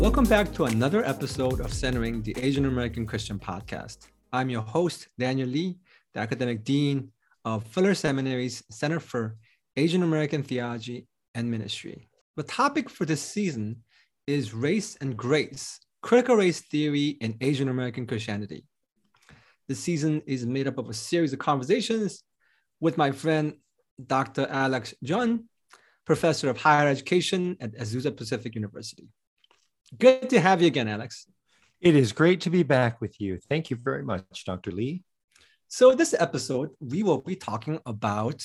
Welcome back to another episode of Centering the Asian American Christian Podcast. I'm your host, Daniel Lee, the Academic Dean of Fuller Seminary's Center for Asian American Theology and Ministry. The topic for this season is Race and Grace, Critical Race Theory in Asian American Christianity. This season is made up of a series of conversations with my friend, Dr. Alex Jun, professor of higher education at Azusa Pacific University. Good to have you again, Alex. It is great to be back with you. Thank you very much, Dr. Lee. So, this episode, we will be talking about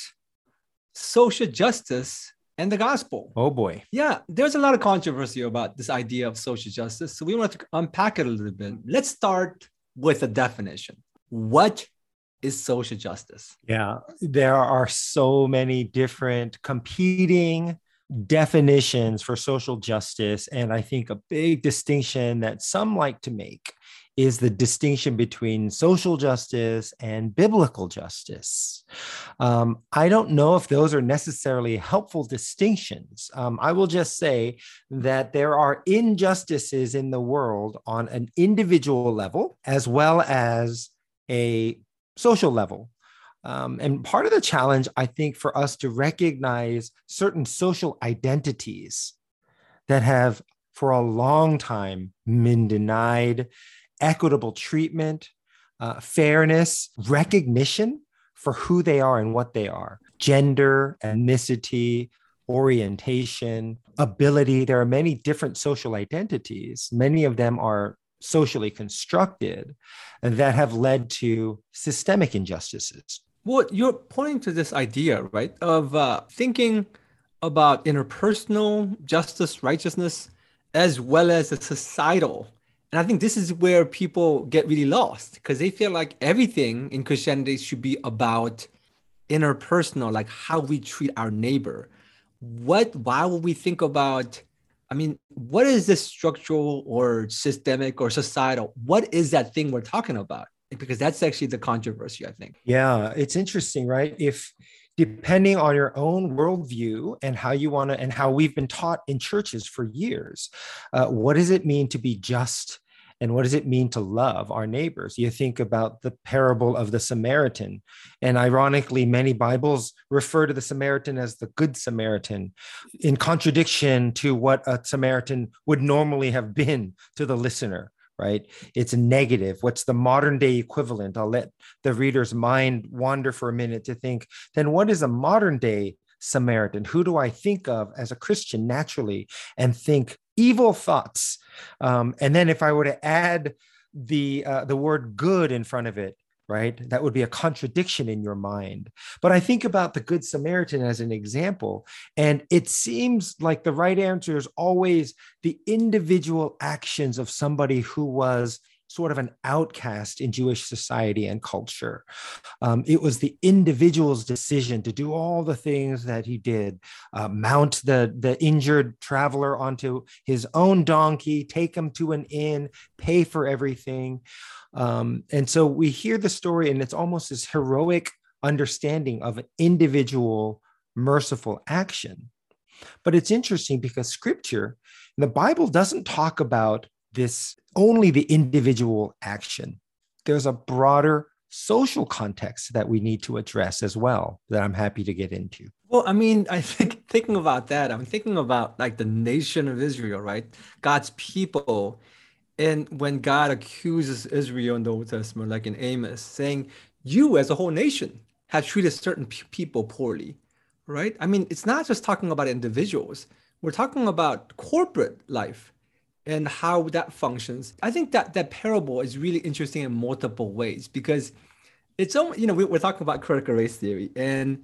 social justice and the gospel. Oh boy. Yeah, there's a lot of controversy about this idea of social justice. So, we want to unpack it a little bit. Let's start with a definition. What is social justice? Yeah, there are so many different competing definitions for social justice. And I think a big distinction that some like to make is the distinction between social justice and biblical justice. Um, I don't know if those are necessarily helpful distinctions. Um, I will just say that there are injustices in the world on an individual level as well as a social level. Um, and part of the challenge, I think, for us to recognize certain social identities that have for a long time been denied equitable treatment, uh, fairness, recognition for who they are and what they are gender, ethnicity, orientation, ability. There are many different social identities. Many of them are socially constructed and that have led to systemic injustices well, you're pointing to this idea, right, of uh, thinking about interpersonal justice, righteousness, as well as a societal. And I think this is where people get really lost because they feel like everything in Christianity should be about interpersonal, like how we treat our neighbor. What, why would we think about, I mean, what is this structural or systemic or societal? What is that thing we're talking about? Because that's actually the controversy, I think. Yeah, it's interesting, right? If depending on your own worldview and how you want to, and how we've been taught in churches for years, uh, what does it mean to be just? And what does it mean to love our neighbors? You think about the parable of the Samaritan. And ironically, many Bibles refer to the Samaritan as the Good Samaritan, in contradiction to what a Samaritan would normally have been to the listener right? It's negative. What's the modern day equivalent? I'll let the reader's mind wander for a minute to think, then what is a modern day Samaritan? Who do I think of as a Christian naturally and think evil thoughts? Um, and then if I were to add the uh, the word good in front of it, right? That would be a contradiction in your mind. But I think about the Good Samaritan as an example, and it seems like the right answer is always the individual actions of somebody who was sort of an outcast in Jewish society and culture. Um, it was the individual's decision to do all the things that he did uh, mount the, the injured traveler onto his own donkey, take him to an inn, pay for everything. Um, and so we hear the story, and it's almost this heroic understanding of an individual merciful action. But it's interesting because scripture, the Bible doesn't talk about this only the individual action. There's a broader social context that we need to address as well that I'm happy to get into. Well, I mean, I think thinking about that, I'm thinking about like the nation of Israel, right? God's people and when God accuses Israel in the Old Testament, like in Amos, saying, You as a whole nation have treated certain p- people poorly, right? I mean, it's not just talking about individuals, we're talking about corporate life and how that functions. I think that that parable is really interesting in multiple ways because it's, you know, we, are talking about critical race theory. And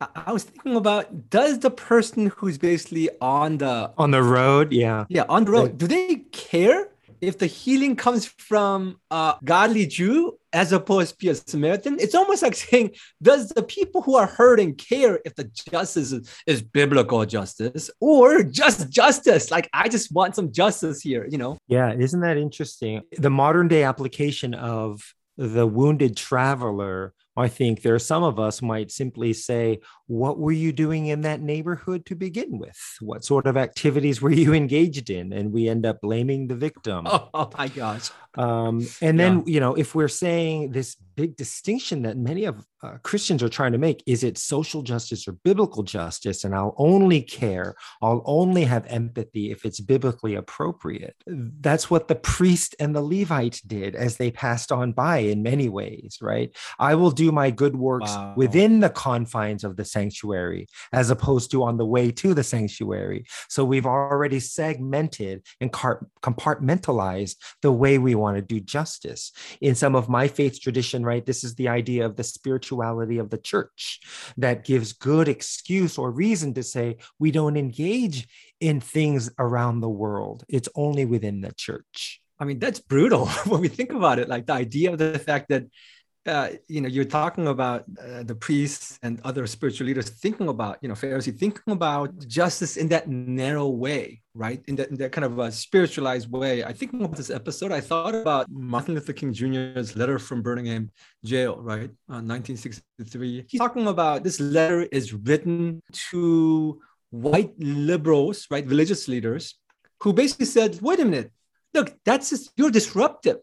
I, I was thinking about does the person who's basically on the on the road, yeah, yeah, on the road, do they care if the healing comes from a godly Jew as opposed to a Samaritan, it's almost like saying, does the people who are hurting care if the justice is, is biblical justice or just justice? Like, I just want some justice here, you know? Yeah, isn't that interesting? The modern day application of the wounded traveler I think there are some of us might simply say, What were you doing in that neighborhood to begin with? What sort of activities were you engaged in? And we end up blaming the victim. Oh, oh my gosh. Um, and then, yeah. you know, if we're saying this big distinction that many of uh, Christians are trying to make is it social justice or biblical justice? And I'll only care, I'll only have empathy if it's biblically appropriate. That's what the priest and the Levite did as they passed on by in many ways, right? I will do my good works wow. within the confines of the sanctuary as opposed to on the way to the sanctuary. So we've already segmented and compartmentalized the way we want to do justice. In some of my faith tradition, right, this is the idea of the spirituality of the church that gives good excuse or reason to say we don't engage in things around the world. It's only within the church. I mean, that's brutal when we think about it. Like the idea of the fact that uh, you know, you're talking about uh, the priests and other spiritual leaders thinking about, you know, Pharisee thinking about justice in that narrow way, right? In that, in that kind of a spiritualized way. I think about this episode, I thought about Martin Luther King Jr.'s letter from Birmingham jail, right? Uh, 1963. He's talking about this letter is written to white liberals, right? Religious leaders who basically said, wait a minute, look, that's just, you're disruptive.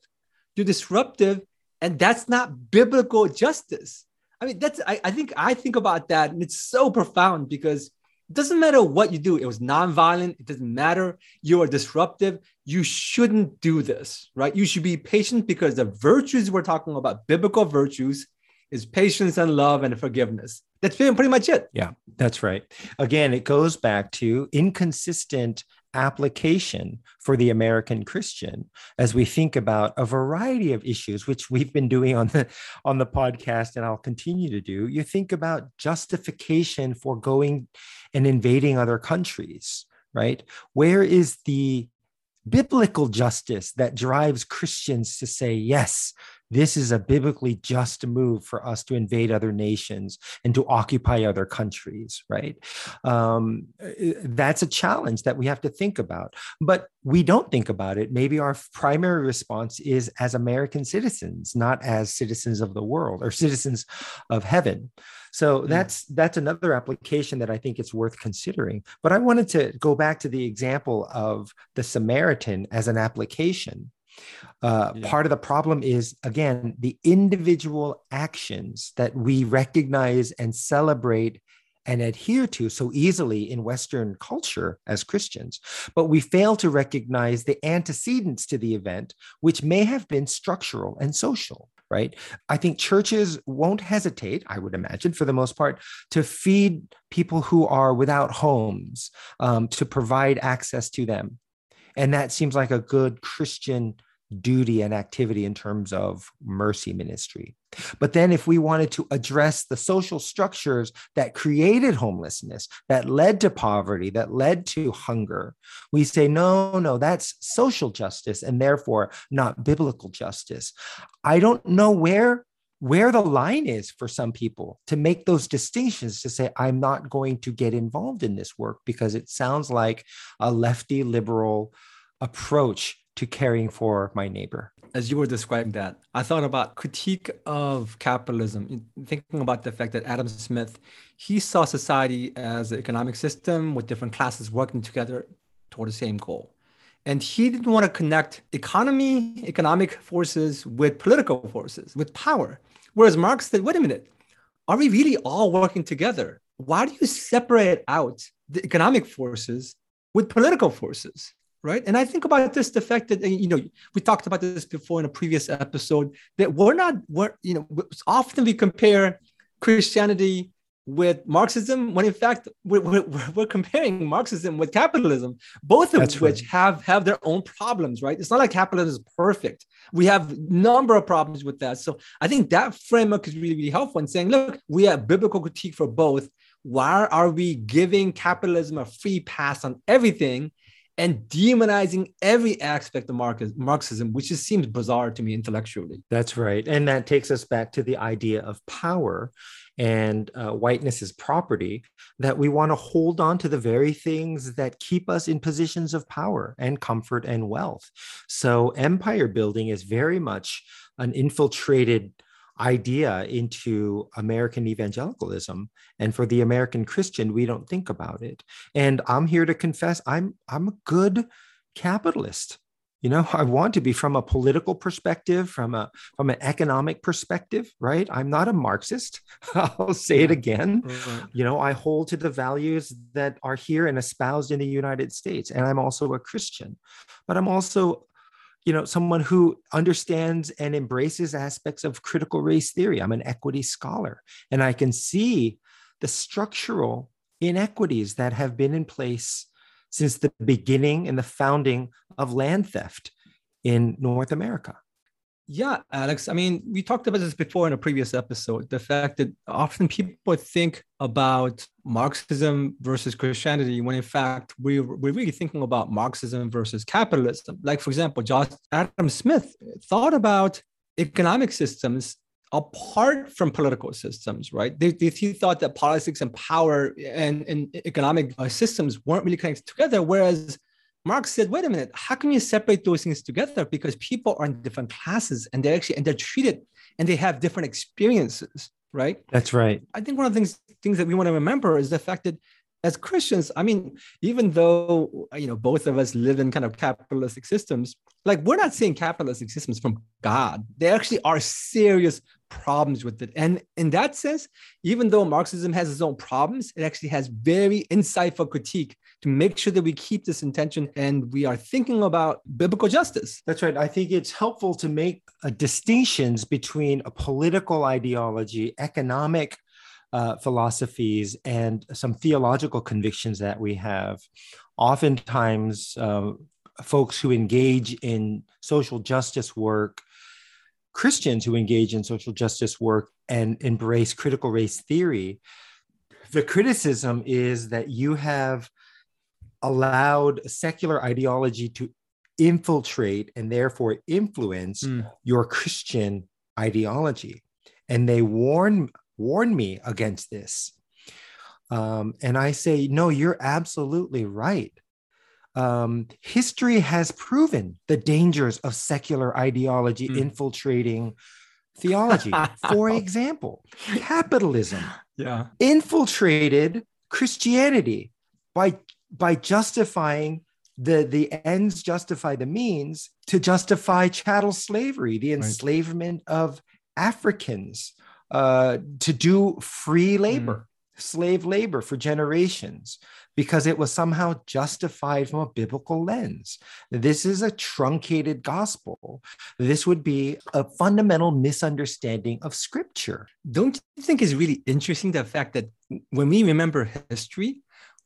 You're disruptive and that's not biblical justice. I mean that's I, I think i think about that and it's so profound because it doesn't matter what you do. It was nonviolent. It doesn't matter. You are disruptive. You shouldn't do this right? You should be patient because the virtues we're talking about biblical virtues is patience and love and forgiveness. That's pretty much it. Yeah that's right. Again it goes back to inconsistent application for the American Christian as we think about a variety of issues, which we've been doing on the on the podcast, and I'll continue to do. You think about justification for going and invading other countries, right? Where is the biblical justice that drives Christians to say, yes, this is a biblically just move for us to invade other nations and to occupy other countries, right? Um, eh, eh, that's a challenge that we have to think about. But we don't think about it. Maybe our primary response is as American citizens, not as citizens of the world or citizens of heaven. So hmm. that's that's another application that I think it's worth considering. But I wanted to go back to the example of the Samaritan as an application. Uh, yeah. Part of the problem is, again, the individual actions that we recognize and celebrate and adhere to so easily in Western culture as Christians, but we fail to recognize the antecedents to the event, which may have been structural and social right? I think churches won't hesitate, I would imagine, for the most part, to feed people who are without homes, um, to provide access to them. And that seems like a good Christian duty and activity in terms of mercy ministry. But then, if we wanted to address the social structures that created homelessness, that led to poverty, that led to hunger, we say, no, no, that's social justice and therefore not biblical justice. I don't know where where the line is for some people to make those distinctions to say i'm not going to get involved in this work because it sounds like a lefty liberal approach to caring for my neighbor. As you were describing that, I thought about critique of capitalism, thinking about the fact that Adam Smith, he saw society as an economic system with different classes working together toward the same goal. And he didn't want to connect economy, economic forces with political forces, with power. Whereas Marx said, wait a minute, are we really all working together? Why do you separate out the economic forces with political forces? Right? And i think about this the fact that you know we talked about this before in a previous episode that we're not we're you know often we compare christianity with marxism when in fact we're, we're, we're comparing marxism with capitalism both of That's which right. have have their own problems right? It's not like capitalism is perfect. We have number of problems with that. So i think that framework is really really helpful in saying look we have biblical critique for both. Why are we giving capitalism a free pass on everything and demonizing every aspect of Marxism, which just seems bizarre to me intellectually. That's right. And that takes us back to the idea of power and uh, whiteness as property, that we want to hold on to the very things that keep us in positions of power and comfort and wealth. So, empire building is very much an infiltrated idea into American evangelicalism. And for the American Christian, we don't think about it. And I'm here to confess I'm I'm a good capitalist. You know, I want to be from a political perspective, from a from an economic perspective, right? I'm not a Marxist. I'll say it again. Mm-hmm. You know, I hold to the values that are here and espoused in the United States, and I'm also a Christian. But I'm also you know someone who understands and embraces aspects of critical race theory. I'm an equity scholar and i can see the structural inequities that have been in place since the beginning and the founding of land theft in north america yeah, Alex. I mean, we talked about this before in a previous episode. The fact that often people think about Marxism versus Christianity when in fact we, we're really thinking about Marxism versus capitalism. Like, for example, Josh Adam Smith thought about economic systems apart from political systems, right? They, they, he thought that politics and power and, and economic uh, systems weren't really connected together, whereas Marx said, wait a minute, how can you separate those things together? Because people are in different classes and they're actually and they're treated and they have different experiences, right? That's right. I think one of the things things that we want to remember is the fact that as Christians, I mean, even though you know both of us live in kind of capitalistic systems, like we're not seeing capitalistic systems from God. There actually are serious problems with it. And in that sense, even though Marxism has its own problems, it actually has very insightful critique to make sure that we keep this intention and we are thinking about biblical justice. That's right. I think it's helpful to make uh, distinctions between a political ideology, economic uh, philosophies, and some theological convictions that we have. Oftentimes, uh, folks who engage in social justice work Christians who engage in social justice work and embrace critical race theory, the criticism is that you have allowed secular ideology to infiltrate and therefore influence mm. your Christian ideology. And they warn warn me against this. Um, and I say, no, you're absolutely right um, history has proven the dangers of secular ideology mm. infiltrating theology. For example, capitalism yeah. infiltrated Christianity by by justifying the the ends justify the means to justify chattel slavery, the enslavement right. of Africans uh, to do free labor, mm. slave labor for generations because it was somehow justified from a biblical lens. This is a truncated gospel. This would be a fundamental misunderstanding of scripture. Don't you think it's really interesting the fact that when we remember history,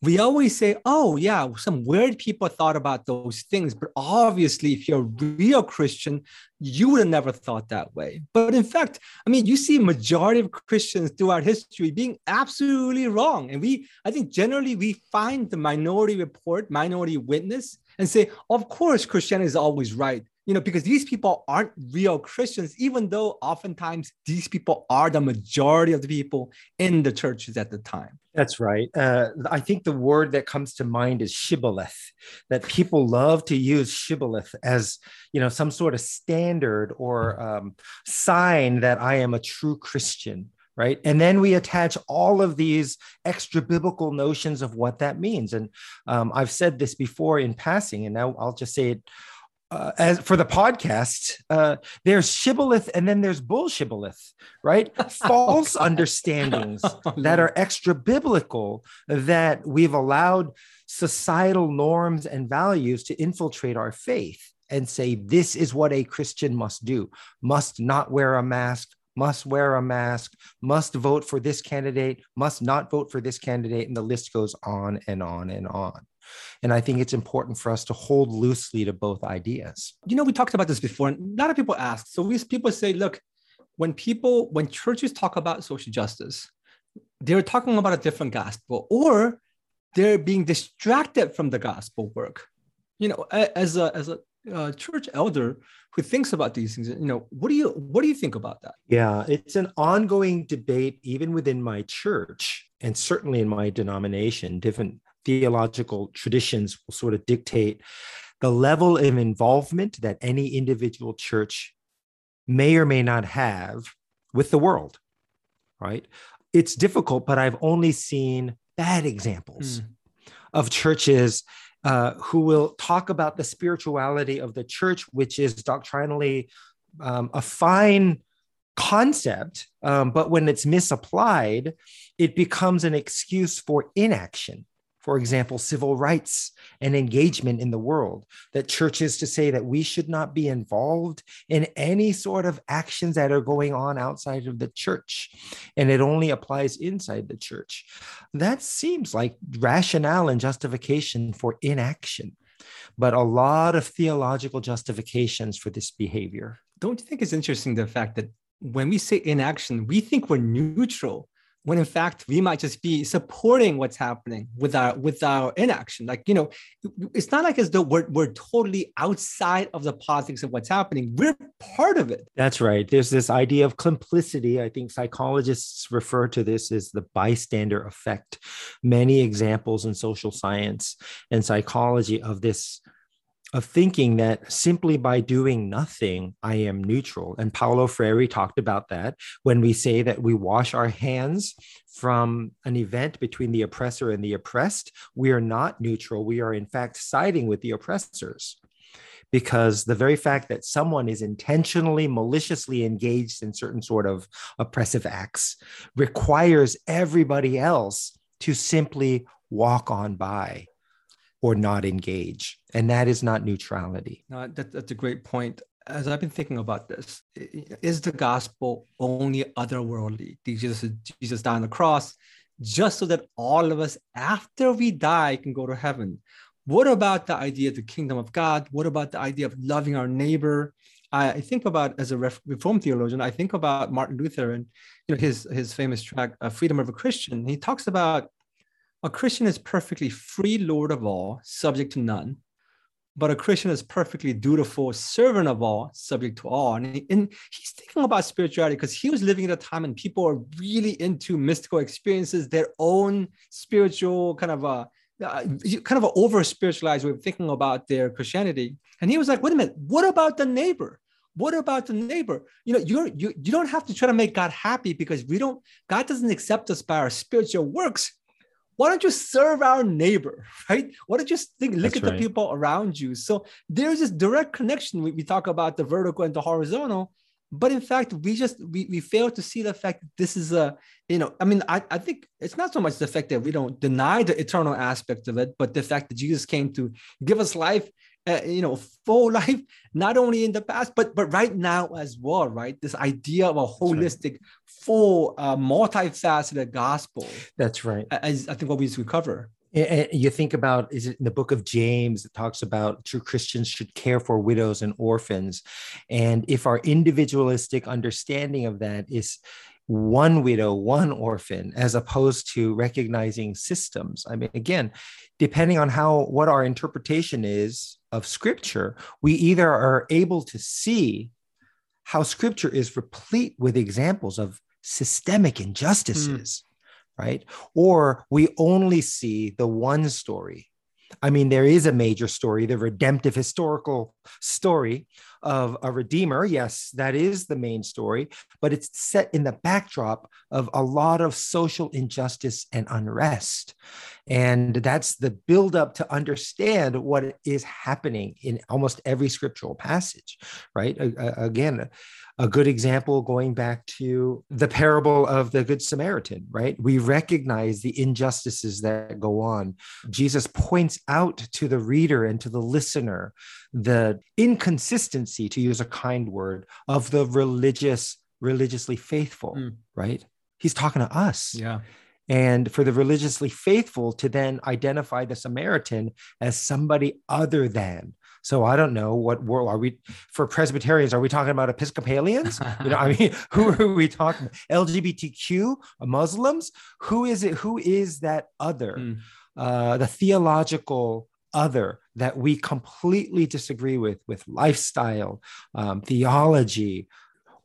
we always say, oh, yeah, some weird people thought about those things. But obviously, if you're a real Christian, you would have never thought that way. But in fact, I mean, you see majority of Christians throughout history being absolutely wrong. And we, I think generally we find the minority report, minority witness, and say, of course, Christianity is always right you know, because these people aren't real Christians, even though oftentimes these people are the majority of the people in the churches at the time. That's right. Uh, I think the word that comes to mind is shibboleth, that people love to use shibboleth as, you know, some sort of standard or um, sign that I am a true Christian right and then we attach all of these extra biblical notions of what that means and um, i've said this before in passing and now i'll just say it uh, as for the podcast, uh, there's shibboleth and then there's bullshibboleth, right? False understandings that are extra biblical that we've allowed societal norms and values to infiltrate our faith and say this is what a Christian must do: must not wear a mask, must wear a mask, must vote for this candidate, must not vote for this candidate, and the list goes on and on and on. And I think it's important for us to hold loosely to both ideas. You know, we talked about this before, and a lot of people ask. So we people say, look, when people, when churches talk about social justice, they're talking about a different gospel, or they're being distracted from the gospel work. You know, as a as a uh, church elder who thinks about these things, you know, what do you what do you think about that? Yeah, it's an ongoing debate even within my church and certainly in my denomination. Different theological traditions will sort of dictate the level of involvement that any individual church may or may not have with the world, right? It's difficult, but I've only seen bad examples mm. of churches uh, who will talk about the spirituality of the church, which is doctrinally um, a fine concept, um, but when it's misapplied, it becomes an excuse for inaction for example, civil rights and engagement in the world, that churches to say that we should not be involved in any sort of actions that are going on outside of the church, and it only applies inside the church. That seems like rationale and justification for inaction, but a lot of theological justifications for this behavior. Don't you think it's interesting the fact that when we say inaction, we think we're neutral when in fact we might just be supporting what's happening with our with our inaction. Like you know it's not like as though we're, we're totally outside of the politics of what's happening. We're part of it. That's right. There's this idea of complicity. I think psychologists refer to this as the bystander effect. Many examples in social science and psychology of this of thinking that simply by doing nothing, I am neutral. And Paulo Freire talked about that when we say that we wash our hands from an event between the oppressor and the oppressed, we are not neutral. We are, in fact, siding with the oppressors. Because the very fact that someone is intentionally, maliciously engaged in certain sort of oppressive acts requires everybody else to simply walk on by or not engage. And that is not neutrality. No, that, that's a great point. As I've been thinking about this, is the gospel only otherworldly? Jesus, Jesus died on the cross just so that all of us, after we die, can go to heaven. What about the idea of the kingdom of God? What about the idea of loving our neighbor? I think about as a Reformed theologian, I think about Martin Luther and you know his his famous tract, uh, "Freedom of a Christian." He talks about a Christian is perfectly free Lord of all, subject to none. But a Christian is perfectly dutiful servant of all, subject to all. And, he, and he's thinking about spirituality because he was living at a time when people are really into mystical experiences, their own spiritual kind of a uh, kind of an over spiritualized way of thinking about their Christianity. And he was like, wait a minute, what about the neighbor? What about the neighbor? You know, you're you you don't have to try to make God happy because we don't. God doesn't accept us by our spiritual works why don't you serve our neighbor, right? Why don't you think, look That's at right. the people around you? So there's this direct connection. We, we talk about the vertical and the horizontal, but in fact, we just we, we fail to see the fact that this is a, you know, I mean, I, I think it's not so much the fact that we don't deny the eternal aspect of it, but the fact that Jesus came to give us life uh, you know full life not only in the past but but right now as well right this idea of a holistic right. full uh, multifaceted gospel that's right as i think what we need to cover you think about is it in the book of james it talks about true christians should care for widows and orphans and if our individualistic understanding of that is one widow, one orphan, as opposed to recognizing systems. I mean, again, depending on how what our interpretation is of scripture, we either are able to see how scripture is replete with examples of systemic injustices, mm. right? Or we only see the one story. I mean, there is a major story, the redemptive historical story of a redeemer. Yes, that is the main story, but it's set in the backdrop of a lot of social injustice and unrest. And that's the buildup to understand what is happening in almost every scriptural passage, right? Again, a good example going back to the parable of the Good Samaritan, right? We recognize the injustices that go on. Jesus points out to the reader and to the listener the inconsistency, to use a kind word, of the religious, religiously faithful, mm. right? He's talking to us. Yeah and for the religiously faithful to then identify the Samaritan as somebody other than. So I don't know what world are we for Presbyterians? Are we talking about Episcopalians? you know, I mean, who are we talking? About? LGBTQ, Muslims? Who is it? Who is that other? Mm. Uh, the theological other that we completely disagree with, with lifestyle, um, theology,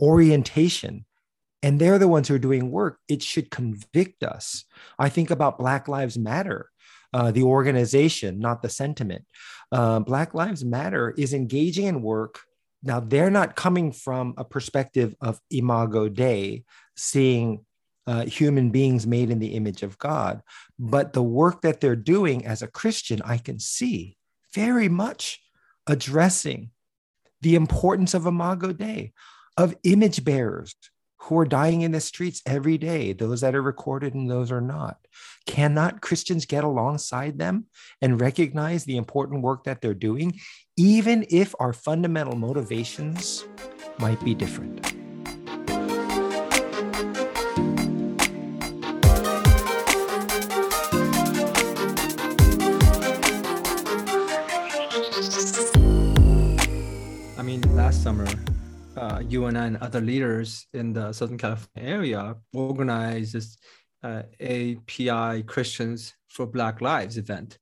orientation and they're the ones who are doing work, it should convict us. I think about Black Lives Matter, uh, the organization, not the sentiment. Uh, Black Lives Matter is engaging in work now they're not coming from a perspective of imago dei seeing uh, human beings made in the image of god but the work that they're doing as a christian i can see very much addressing the importance of imago dei of image bearers who are dying in the streets every day, those that are recorded and those are not. Cannot Christians get alongside them and recognize the important work that they're doing, even if our fundamental motivations might be different? I mean, last summer, uh, you and I and other leaders in the Southern California area organized this uh, API Christians for Black Lives event.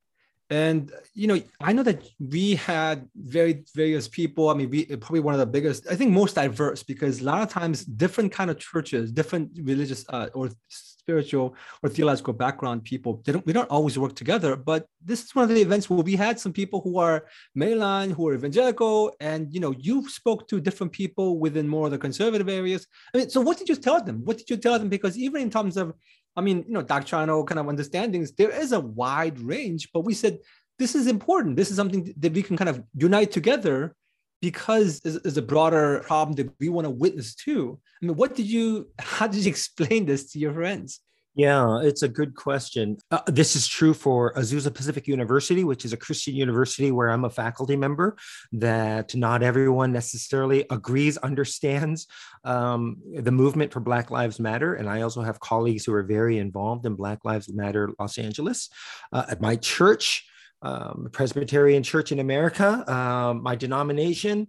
And you know, I know that we had very various people. I mean, we probably one of the biggest, I think, most diverse because a lot of times different kind of churches, different religious uh, or spiritual or theological background people, they don't, we don't always work together. But this is one of the events where we had some people who are mainline, who are evangelical, and you know, you spoke to different people within more of the conservative areas. I mean, so what did you tell them? What did you tell them? Because even in terms of I mean, you know, doctrinal kind of understandings, there is a wide range, but we said this is important. This is something that we can kind of unite together because is a broader problem that we want to witness too. I mean, what did you, how did you explain this to your friends? Yeah, it's a good question. Uh, this is true for Azusa Pacific University, which is a Christian university where I'm a faculty member, that not everyone necessarily agrees, understands um, the movement for Black Lives Matter. And I also have colleagues who are very involved in Black Lives Matter Los Angeles. Uh, at my church, um, Presbyterian Church in America, um, my denomination,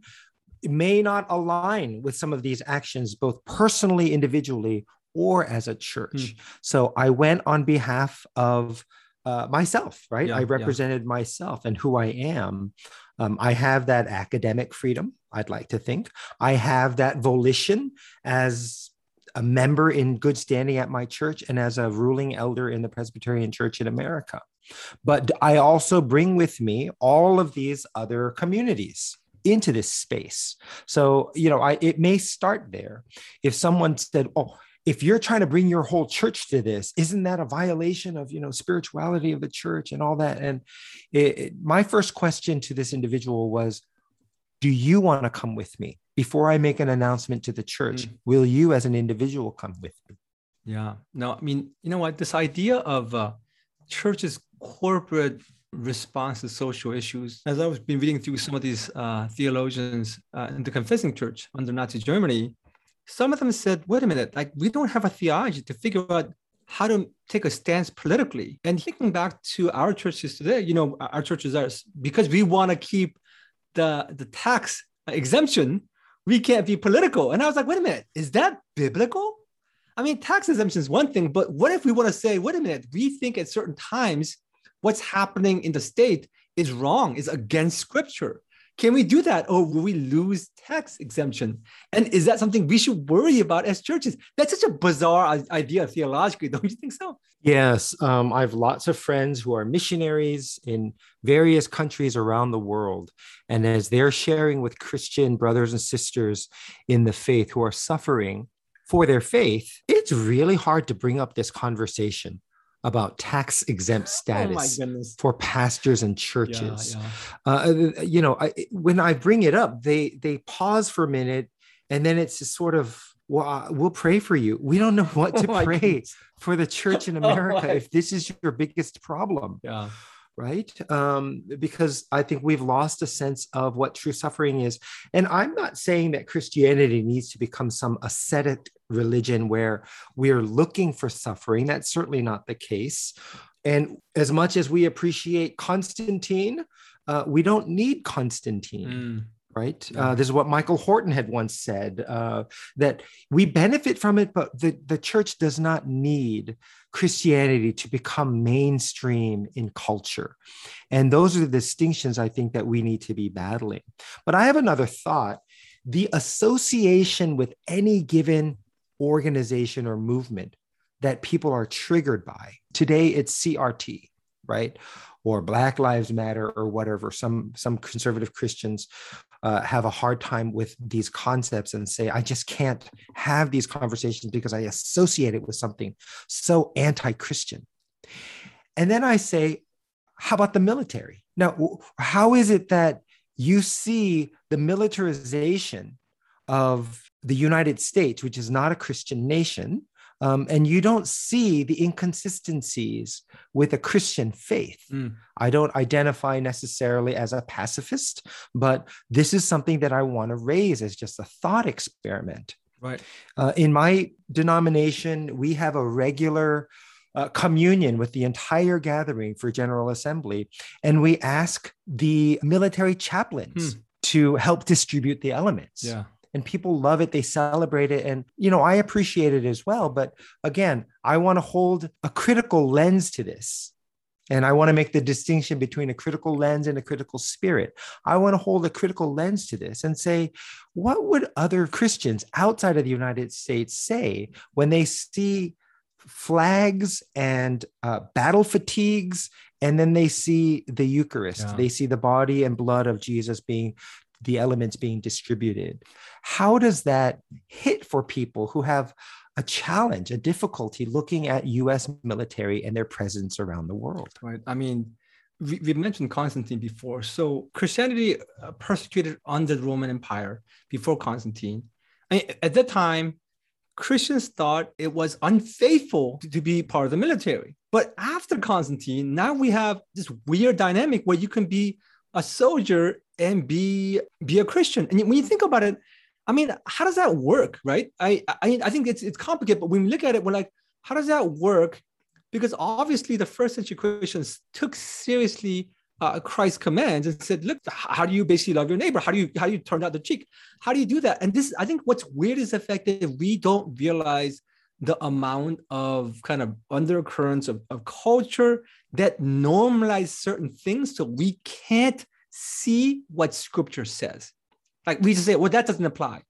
may not align with some of these actions, both personally, individually, or as a church. Mm. So I went on behalf of uh, myself, right? Yeah, I represented yeah. myself and who I am. Um, I have that academic freedom, I'd like to think. I have that volition as a member in good standing at my church and as a ruling elder in the Presbyterian Church in America. But I also bring with me all of these other communities into this space. So, you know, I it may start there. If someone said, "Oh, if you're trying to bring your whole church to this isn't that a violation of you know spirituality of the church and all that and it, it, my first question to this individual was do you want to come with me before i make an announcement to the church mm. will you as an individual come with me yeah no i mean you know what this idea of uh, church's corporate response to social issues as i've been reading through some of these uh, theologians uh, in the confessing church under nazi germany some of them said, wait a minute, like we don't have a theology to figure out how to take a stance politically. And thinking back to our churches today, you know, our churches are because we want to keep the, the tax exemption, we can't be political. And I was like, wait a minute, is that biblical? I mean, tax exemption is one thing, but what if we want to say, wait a minute, we think at certain times what's happening in the state is wrong, is against scripture. Can we do that? Or will we lose tax exemption? And is that something we should worry about as churches? That's such a bizarre idea theologically, don't you think so? Yes. Um, I have lots of friends who are missionaries in various countries around the world. And as they're sharing with Christian brothers and sisters in the faith who are suffering for their faith, it's really hard to bring up this conversation about tax exempt oh status oh for pastors and churches. Yeah, yeah. Uh, you know, I, when I bring it up, they they pause for a minute, and then it's just sort of, well, we'll pray for you. We don't know what to oh pray for the church in oh America oh if this is your biggest problem. Yeah right? Um, because I think we've lost a sense of what true suffering is. And I'm not saying that Christianity needs to become some ascetic religion where we're looking for suffering. That's certainly not the case. And as much as we appreciate Constantine, uh, we don't need Constantine. Mm right? Uh, this is what Michael Horton had once said uh, that we benefit from it, but the, the church does not need Christianity to become mainstream in culture. And those are the distinctions I think that we need to be battling. But I have another thought the association with any given organization or movement that people are triggered by. Today, it's CRT, right? or Black Lives Matter or whatever. Some some conservative Christians uh, have a hard time with these concepts and say, I just can't have these conversations because I associate it with something so anti-Christian. And then I say, how about the military? Now, how is it that you see the militarization of the United States, which is not a Christian nation, um, and you don't see the inconsistencies with a Christian faith. Mm. I don't identify necessarily as a pacifist, but this is something that I want to raise as just a thought experiment. Right. Uh, in my denomination, we have a regular uh, communion with the entire gathering for General Assembly, and we ask the military chaplains hmm. to help distribute the elements. Yeah and people love it they celebrate it and you know i appreciate it as well but again i want to hold a critical lens to this and i want to make the distinction between a critical lens and a critical spirit i want to hold a critical lens to this and say what would other christians outside of the united states say when they see flags and uh, battle fatigues and then they see the eucharist yeah. they see the body and blood of jesus being the elements being distributed. How does that hit for people who have a challenge, a difficulty looking at US military and their presence around the world? Right. I mean, we, we mentioned Constantine before. So Christianity uh, persecuted under the Roman Empire before Constantine. At that time, Christians thought it was unfaithful to be part of the military. But after Constantine, now we have this weird dynamic where you can be a soldier and be be a Christian. And when you think about it, I mean, how does that work, right? I I, I think it's it's complicated, but when we look at it, we're like, how does that work? Because obviously, the first century Christians took seriously uh, Christ's commands and said, "Look, how do you basically love your neighbor? How do you how do you turn out the cheek? How do you do that?" And this, I think, what's weird is the fact that we don't realize the amount of kind of undercurrents of, of culture that normalize certain things, so we can't see what scripture says. Like we just say, well, that doesn't apply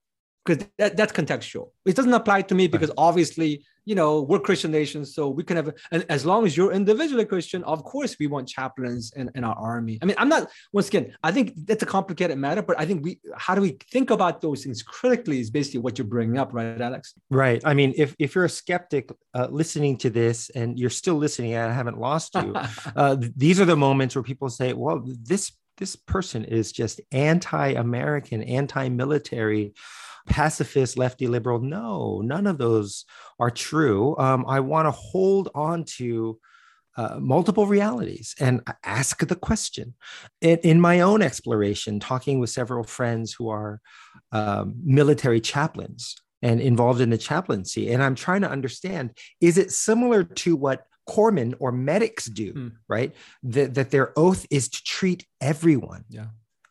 because that, that's contextual. It doesn't apply to me because obviously, you know, we're Christian nations, so we can have, and as long as you're individually Christian, of course, we want chaplains in, in our army. I mean, I'm not, once again, I think that's a complicated matter, but I think we, how do we think about those things critically is basically what you're bringing up, right, Alex? Right. I mean, if, if you're a skeptic uh, listening to this and you're still listening, I haven't lost you, uh, these are the moments where people say, well, this this person is just anti-American, anti-military, pacifist, lefty liberal. No, none of those are true. Um, I want to hold on to uh, multiple realities and ask the question. In, in, my own exploration, talking with several friends who are um, military chaplains and involved in the chaplaincy, and I'm trying to understand is it similar to what corpsmen or medics do, mm. right? That, that their oath is to treat everyone, yeah.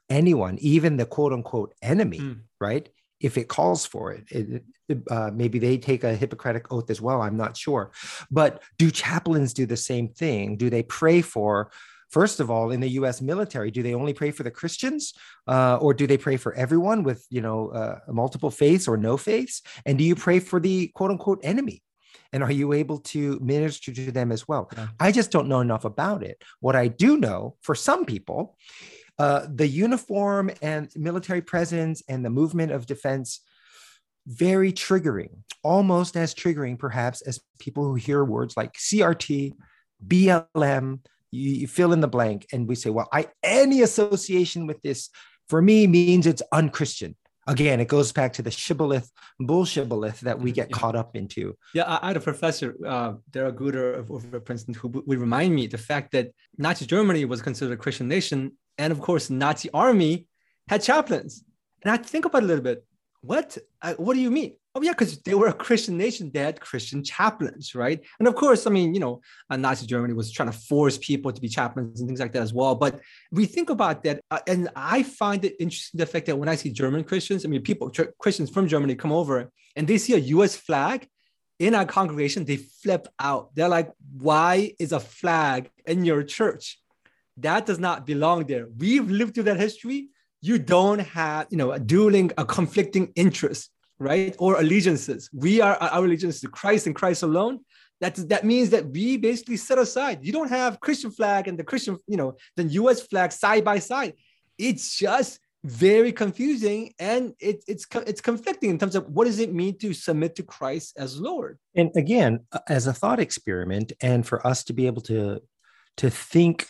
anyone, even the quote unquote enemy, mm. right? If it calls for it, it, it uh, maybe they take a Hippocratic oath as well. I'm not sure. But do chaplains do the same thing? Do they pray for? First of all, in the U.S. military, do they only pray for the Christians, uh, or do they pray for everyone with you know uh, multiple faiths or no faiths? And do you pray for the quote unquote enemy? And are you able to minister to them as well? Yeah. I just don't know enough about it. What I do know for some people, uh, the uniform and military presence and the movement of defense very triggering, almost as triggering perhaps as people who hear words like CRT, BLM, you, you, fill in the blank, and we say, well, I any association with this for me means it's unchristian again, it goes back to the shibboleth, bull shibboleth that we get yeah. caught up into. Yeah, I, had a professor, uh, Darrell Guder of, of Princeton, who would remind me the fact that Nazi Germany was considered a Christian nation, and of course, Nazi army had chaplains. And I think about it a little bit. What? Uh, what do you mean? Oh yeah, because they were a Christian nation. They had Christian chaplains, right? And of course, I mean, you know, uh, Nazi Germany was trying to force people to be chaplains and things like that as well. But we think about that, uh, and I find it interesting the fact that when I see German Christians, I mean, people Christians from Germany come over and they see a U.S. flag in our congregation, they flip out. They're like, "Why is a flag in your church? That does not belong there. We've lived through that history." You don't have, you know, a dueling, a conflicting interest right? Or allegiances. We are our allegiance to Christ and Christ alone. That's, that means that we basically set aside. You don't have Christian flag and the Christian, you know, the U.S. flag side by side. It's just very confusing and it, it's it's conflicting in terms of what does it mean to submit to Christ as Lord. And again, as a thought experiment, and for us to be able to to think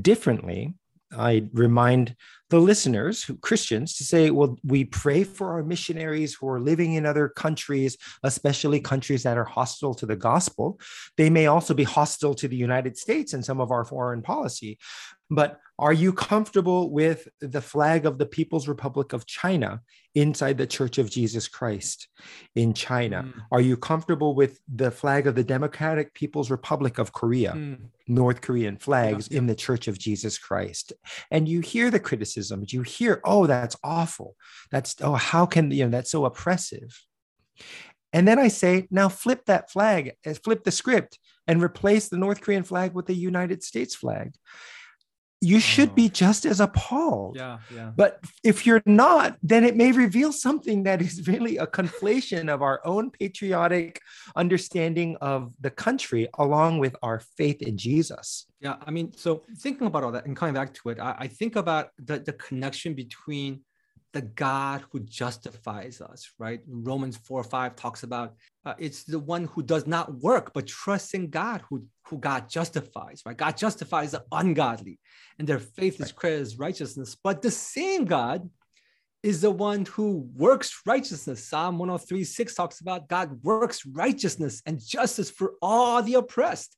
differently, I remind the listeners, Christians, to say, well, we pray for our missionaries who are living in other countries, especially countries that are hostile to the gospel. They may also be hostile to the United States and some of our foreign policy. But are you comfortable with the flag of the People's Republic of China inside the Church of Jesus Christ in China? Mm. Are you comfortable with the flag of the Democratic People's Republic of Korea, mm. North Korean flags yeah, in the Church of Jesus Christ? And you hear the criticisms, you hear, oh, that's awful. That's, oh, how can, you know, that's so oppressive. And then I say, now flip that flag, uh, flip the script and replace the North Korean flag with the United States flag you should oh. be just as appalled. Yeah, yeah. But if you're not, then it may reveal something that is really a conflation of our own patriotic understanding of the country along with our faith in Jesus. Yeah, I mean, so thinking about all that and coming back to it, I, I think about the, the connection between the God who justifies us, right? Romans 4 5 talks about uh, it's the one who does not work, but trusts in God who, who God justifies, right? God justifies the ungodly, and their faith is credited as righteousness. But the same God is the one who works righteousness. Psalm 103 6 talks about God works righteousness and justice for all the oppressed.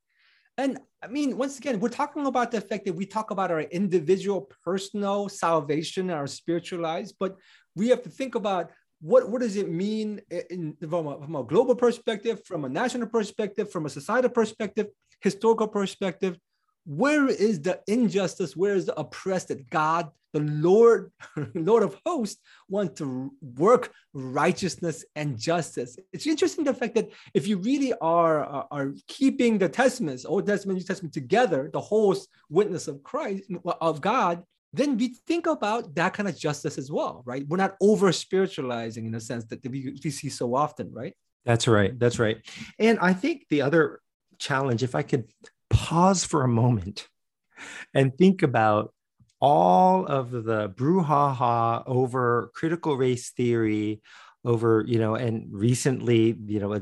And I mean, once again, we're talking about the fact that we talk about our individual personal salvation, our spiritual lives, but we have to think about what, what does it mean in, from, a, from a global perspective, from a national perspective, from a societal perspective, historical perspective, where is the injustice? Where is the oppressed that God, the Lord, Lord of hosts, want to work righteousness and justice? It's interesting the fact that if you really are, are, are keeping the testaments, Old Testament, New Testament together, the whole witness of Christ, of God, then we think about that kind of justice as well, right? We're not over spiritualizing in a sense that we, we see so often, right? That's right. That's right. And I think the other challenge, if I could pause for a moment and think about all of the brouhaha over critical race theory over you know and recently you know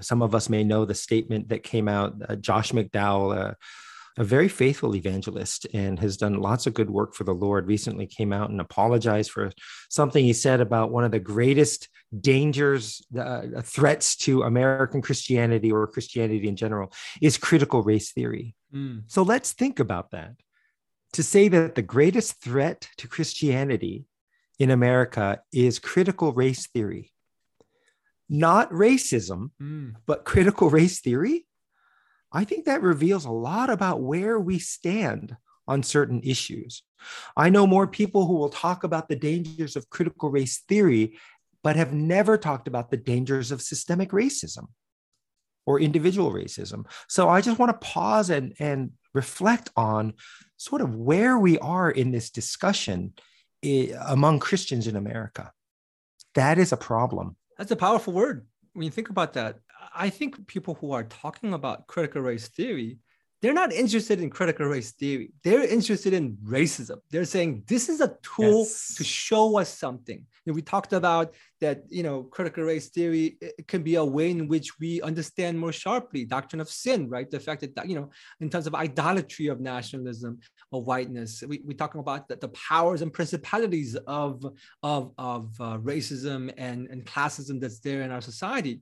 some of us may know the statement that came out uh, josh mcdowell uh, a very faithful evangelist and has done lots of good work for the Lord, recently came out and apologized for something he said about one of the greatest dangers, uh, threats to American Christianity or Christianity in general is critical race theory. Mm. So let's think about that. To say that the greatest threat to Christianity in America is critical race theory, not racism, mm. but critical race theory I think that reveals a lot about where we stand on certain issues. I know more people who will talk about the dangers of critical race theory, but have never talked about the dangers of systemic racism or individual racism. So I just want to pause and, and reflect on sort of where we are in this discussion eh, among Christians in America. That is a problem. That's a powerful word. When you think about that, I think people who are talking about critical race theory, they're not interested in critical race theory. They're interested in racism. They're saying this is a tool yes. to show us something. We talked about that, you know, critical race theory can be a way in which we understand more sharply doctrine of sin, right? The fact that, you know, in terms of idolatry of nationalism, of whiteness, we, we're talking about the, the powers and principalities of, of, of uh, racism and, and classism that's there in our society.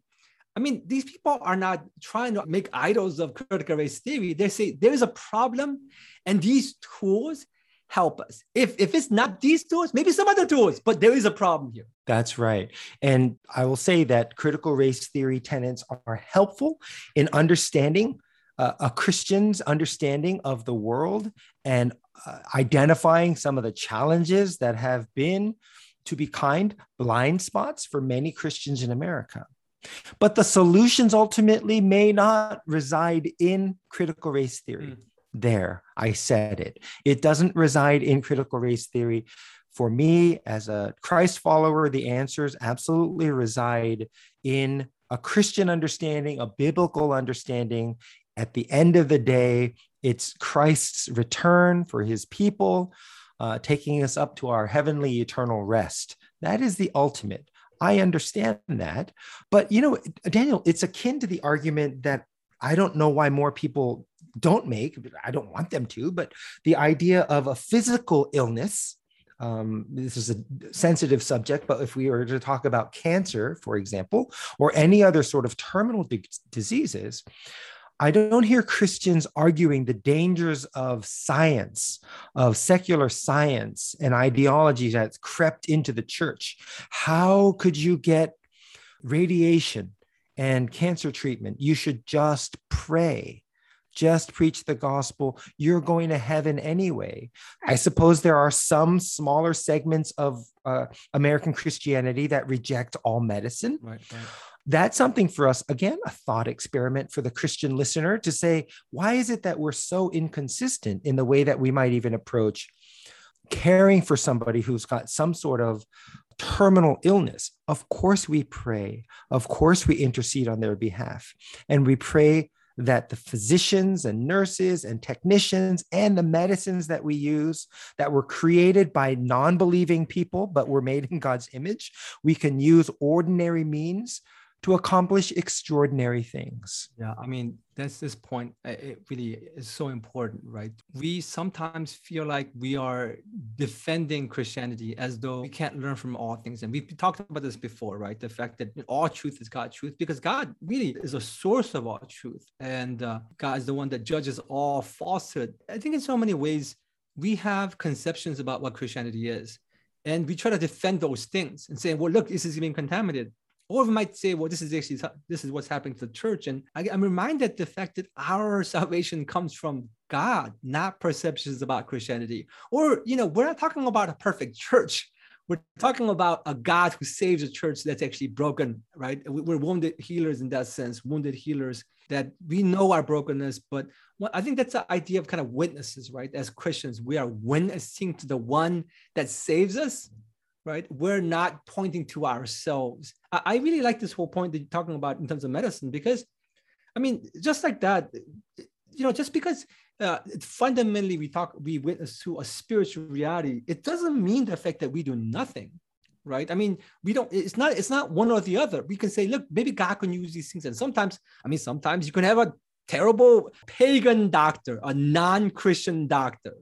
I mean, these people are not trying to make idols of critical race theory. They say there is a problem, and these tools help us. If if it's not these tools, maybe some other tools, but there is a problem here. That's right. And I will say that critical race theory tenets are helpful in understanding uh, a Christian's understanding of the world and uh, identifying some of the challenges that have been, to be kind, blind spots for many Christians in America. But the solutions ultimately may not reside in critical race theory. Mm. There, I said it. It doesn't reside in critical race theory. For me, as a Christ follower, the answers absolutely reside in a Christian understanding, a biblical understanding. At the end of the day, it's Christ's return for his people, uh, taking us up to our heavenly eternal rest. That is the ultimate. I understand that. But, you know, Daniel, it's akin to the argument that I don't know why more people don't make, I don't want them to, but the idea of a physical illness. Um, this is a sensitive subject, but if we were to talk about cancer, for example, or any other sort of terminal di- diseases, I don't hear Christians arguing the dangers of science, of secular science and ideology that's crept into the church. How could you get radiation and cancer treatment? You should just pray. Just preach the gospel. You're going to heaven anyway. I suppose there are some smaller segments of uh, American Christianity that reject all medicine. Right, right that's something for us again a thought experiment for the christian listener to say why is it that we're so inconsistent in the way that we might even approach caring for somebody who's got some sort of terminal illness of course we pray of course we intercede on their behalf and we pray that the physicians and nurses and technicians and the medicines that we use that were created by non-believing people but were made in God's image we can use ordinary means to accomplish extraordinary things. Yeah, I mean, that's this point. It really is so important, right? We sometimes feel like we are defending Christianity as though we can't learn from all things. And we've talked about this before, right? The fact that all truth is God's truth, because God really is a source of all truth. And uh, God is the one that judges all falsehood. I think in so many ways, we have conceptions about what Christianity is. And we try to defend those things and say, well, look, this is being contaminated or we might say, well, this is actually this is what's happening to the church. And I, am reminded the fact that our salvation comes from God, not perceptions about Christianity. Or, you know, we're not talking about a perfect church. We're talking about a God who saves a church that's actually broken, right? We're wounded healers in that sense, wounded healers that we know our brokenness. But I think that's the idea of kind of witnesses, right? As Christians, we are witnessing to the one that saves us right? We're not pointing to ourselves. I, really like this whole point that you're talking about in terms of medicine because, I mean, just like that, you know, just because uh, fundamentally we talk, we witness to a spiritual reality, it doesn't mean the fact that we do nothing right i mean we don't it's not it's not one or the other we can say look maybe god can use these things and sometimes i mean sometimes you can have a terrible pagan doctor a non-christian doctor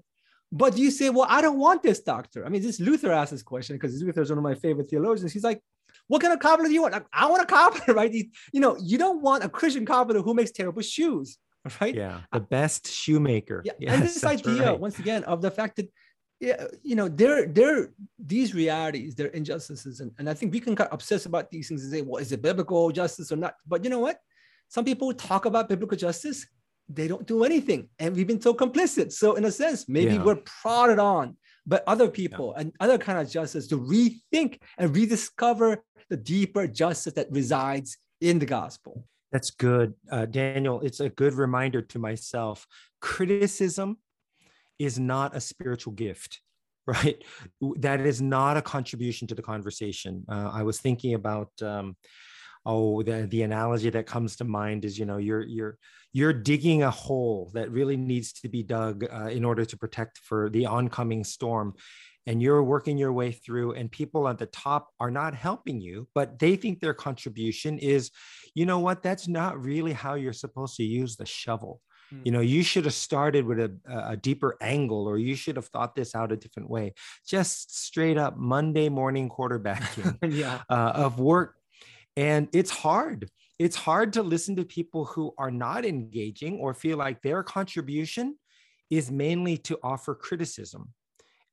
but you say, well, I don't want this doctor. I mean, this Luther asked this question because Luther is one of my favorite theologians. He's like, what kind of carpenter do you want? I want a carpenter, right? You, you know, you don't want a Christian carpenter who makes terrible shoes, right? Yeah, the best shoemaker. Yeah, yes, and this idea right. once again of the fact that yeah, you know, there, there, these realities, they're injustices, and, and I think we can get obsess about these things and say, well, is it biblical justice or not? But you know what? Some people talk about biblical justice they don't do anything and we've been so complicit so in a sense maybe yeah. we're prodded on by other people yeah. and other kind of justice to rethink and rediscover the deeper justice that resides in the gospel. That's good. Uh, daniel it's a good reminder to myself criticism is not a spiritual gift right? That is not a contribution to the conversation. Uh, i was thinking about um, oh the, the analogy that comes to mind is you know you're you're you're digging a hole that really needs to be dug uh, in order to protect for the oncoming storm and you're working your way through and people at the top are not helping you but they think their contribution is you know what that's not really how you're supposed to use the shovel hmm. you know you should have started with a, a, deeper angle or you should have thought this out a different way just straight up monday morning quarterbacking yeah. uh, of work and it's hard. It's hard to listen to people who are not engaging or feel like their contribution is mainly to offer criticism.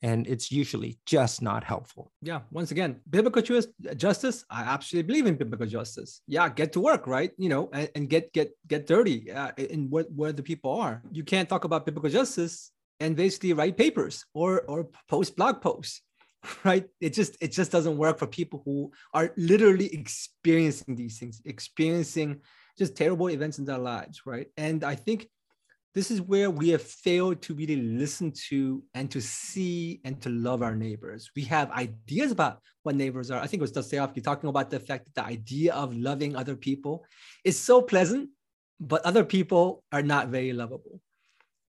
And it's usually just not helpful. Yeah. Once again, biblical justice. I absolutely believe in biblical justice. Yeah, get to work, right? You know, and, and get get get dirty uh, in where, where the people are. You can't talk about biblical justice and basically write papers or or post blog posts right it just it just doesn't work for people who are literally experiencing these things experiencing just terrible events in their lives right and i think this is where we have failed to really listen to and to see and to love our neighbors. We have ideas about what neighbors are. I think it was Dostoevsky talking about the fact that the idea of loving other people is so pleasant, but other people are not very lovable.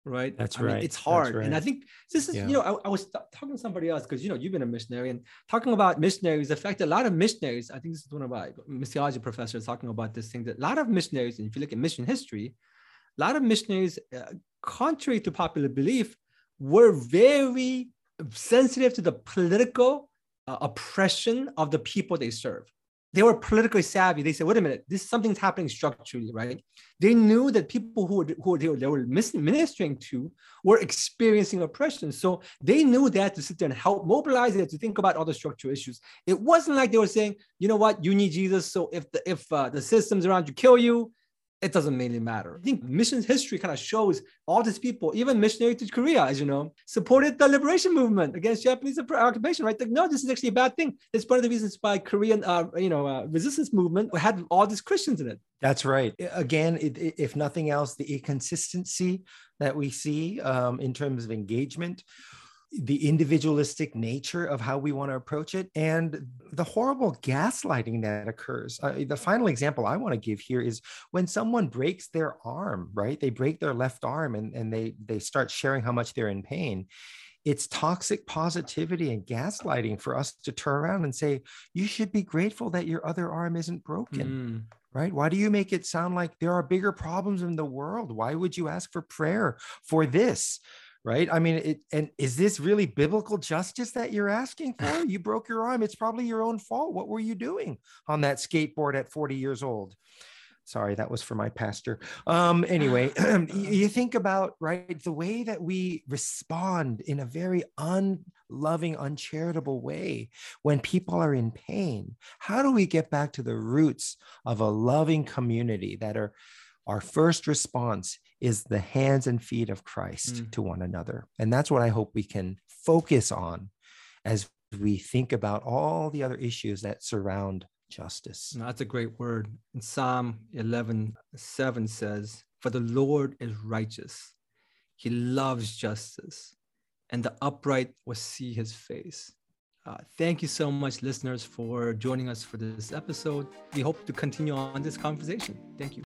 Right. That's I right. Mean, it's hard. right. And I think this is, Yeah. you know, I, I was talking to somebody else because, you know, you've been a missionary and talking about missionaries, the fact that a lot of missionaries, I think this is one of my missiology professors talking about this thing that a lot of missionaries, and if you look at mission history, a lot of missionaries, uh, contrary to popular belief, were very sensitive to the political uh, oppression of the people they serve. They were politically savvy. They said, wait a minute, this something's happening structurally, right? They knew that people who, were, who they were, they were ministering to were experiencing oppression. So they knew that to sit there and help mobilize it to think about all the structural issues. It wasn't like they were saying, you know what, you need Jesus. So if the if uh, the systems around you kill you, it doesn't really matter. I think missions history kind of shows all these people, even missionary to Korea, as you know, supported the liberation movement against Japanese occupation, right? Like, no, this is actually a bad thing. It's one of the reasons why Korean, uh, you know, uh, resistance movement had all these Christians in it. That's right. Again, it, it- if nothing else, the inconsistency that we see um, in terms of engagement, the individualistic nature of how we want to approach it, and the horrible gaslighting that occurs. Uh, the final example I want to give here is when someone breaks their arm, right? They break their left arm and, and they, they start sharing how much they're in pain. It's toxic positivity and gaslighting for us to turn around and say, you should be grateful that your other arm isn't broken Mm. right? Why do you make it sound like there are bigger problems in the world? Why would you ask for prayer for this? Right. I mean, it, and is this really biblical justice that you're asking for? You broke your arm. It's probably your own fault. What were you doing on that skateboard at 40 years old? Sorry, that was for my pastor. Um, anyway, you you think about right the way that we respond in a very unloving, uncharitable way when people are in pain. How do we get back to the roots of a loving community that are our first response is the hands and feet of Christ Mm. to one another. And that's what I hope we can focus on as we think about all the other issues that surround justice. No, that's a great word. In Psalm 11, 7 says, For the Lord is righteous. He loves justice, and the upright will see his face. Uh, thank you so much, listeners, for joining us for this episode. We hope to continue on this conversation. Thank you.